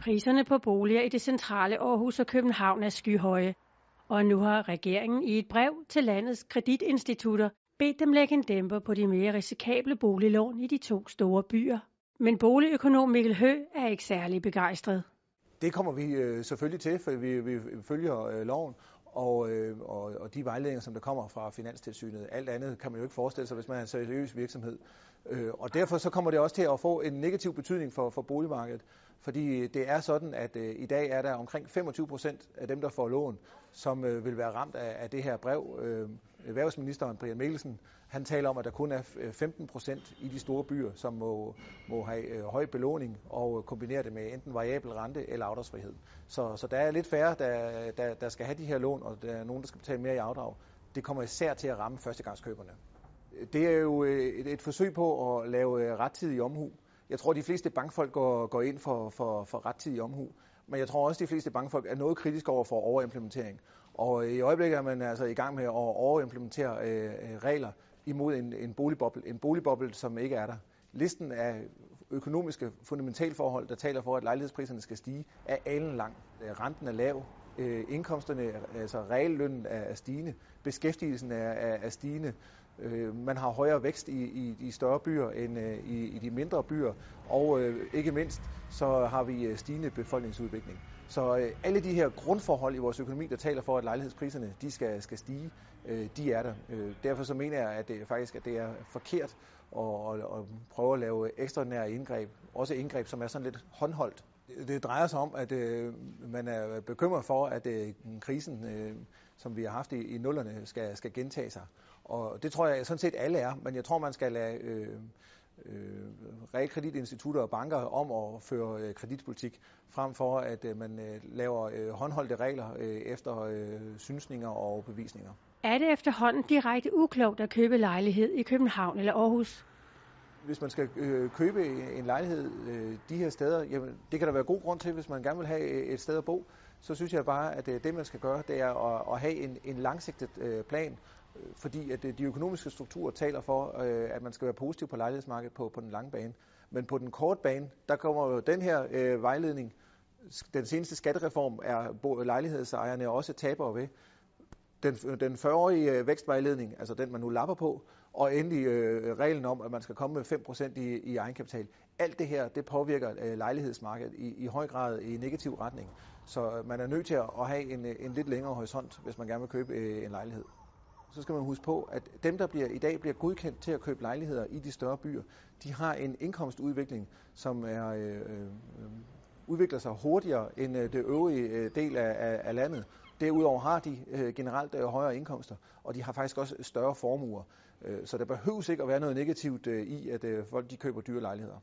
Priserne på boliger i det centrale Aarhus og København er skyhøje, og nu har regeringen i et brev til landets kreditinstitutter bedt dem lægge en dæmper på de mere risikable boliglån i de to store byer. Men boligøkonom Mikkel Hø er ikke særlig begejstret. Det kommer vi øh, selvfølgelig til, for vi, vi følger øh, loven og, øh, og, og de vejledninger, som der kommer fra Finanstilsynet. Alt andet kan man jo ikke forestille sig, hvis man er en seriøs virksomhed. Øh, og derfor så kommer det også til at få en negativ betydning for, for boligmarkedet. Fordi det er sådan, at øh, i dag er der omkring 25 procent af dem, der får lån, som øh, vil være ramt af, af det her brev. Øh, erhvervsministeren Brian Mikkelsen, han taler om, at der kun er øh, 15 procent i de store byer, som må, må have øh, høj belåning og øh, kombinere det med enten variabel rente eller afdragsfrihed. Så, så der er lidt færre, der, der, der skal have de her lån, og der er nogen, der skal betale mere i afdrag. Det kommer især til at ramme førstegangskøberne. Det er jo øh, et, et forsøg på at lave rettidig omhu. Jeg tror, de fleste bankfolk går, går ind for, for, for rettidig omhu. Men jeg tror også, de fleste bankfolk er noget kritiske over for overimplementering. Og øh, i øjeblikket er man altså i gang med at overimplementere øh, øh, regler imod en, en boligboble, en boligboble, som ikke er der. Listen af økonomiske fundamentalforhold, der taler for, at lejlighedspriserne skal stige, er alen lang. Renten er lav, øh, indkomsterne, altså reallønnen er stigende, beskæftigelsen er, er, er stigende, øh, man har højere vækst i, i de større byer end øh, i, i de mindre byer, og øh, ikke mindst så har vi øh, stigende befolkningsudvikling. Så øh, alle de her grundforhold i vores økonomi, der taler for, at lejlighedspriserne de skal, skal stige, øh, de er der. Øh, derfor så mener jeg, at det faktisk at det er forkert at, at, at prøve at lave ekstraordinære indgreb, også indgreb, som er sådan lidt håndholdt det drejer sig om, at øh, man er bekymret for, at øh, krisen, øh, som vi har haft i, i nullerne, skal, skal gentage sig. Og det tror jeg sådan set alle er, men jeg tror, man skal lade øh, øh, realkreditinstitutter og banker om at føre øh, kreditpolitik, frem for at øh, man øh, laver øh, håndholdte regler øh, efter øh, synsninger og bevisninger. Er det efterhånden direkte uklogt at købe lejlighed i København eller Aarhus? hvis man skal øh, købe en lejlighed øh, de her steder, jamen, det kan der være god grund til, hvis man gerne vil have et sted at bo. Så synes jeg bare, at øh, det man skal gøre, det er at, at have en, en langsigtet øh, plan, øh, Øh, fordi at øh, de økonomiske strukturer taler for, øh, at man skal være positiv på lejlighedsmarkedet på, på den lange bane. Men på den korte bane, der kommer jo den her øh, vejledning, den seneste skattereform er lejlighedsejerne også tabere ved den, øh, den 40-årige vækstvejledning, altså den man nu lapper på, og endelig øh, reglen om, at man skal komme med 5% i, i egenkapital. Alt det her, det påvirker øh, lejlighedsmarkedet i, i høj grad i negativ retning. Så man er nødt til at, at have en, en lidt længere horisont, hvis man gerne vil købe øh, en lejlighed. Så skal man huske på, at dem, der bliver, i dag bliver godkendt til at købe lejligheder i de større byer, de har en indkomstudvikling, som er, øh, øh, udvikler sig hurtigere end øh, det øvrige øh, del af, af landet. Derudover har de øh, generelt øh, højere indkomster, og de har faktisk også større formuer. Øh, så der behøves ikke at være noget negativt øh, i, at øh, folk de køber dyre lejligheder.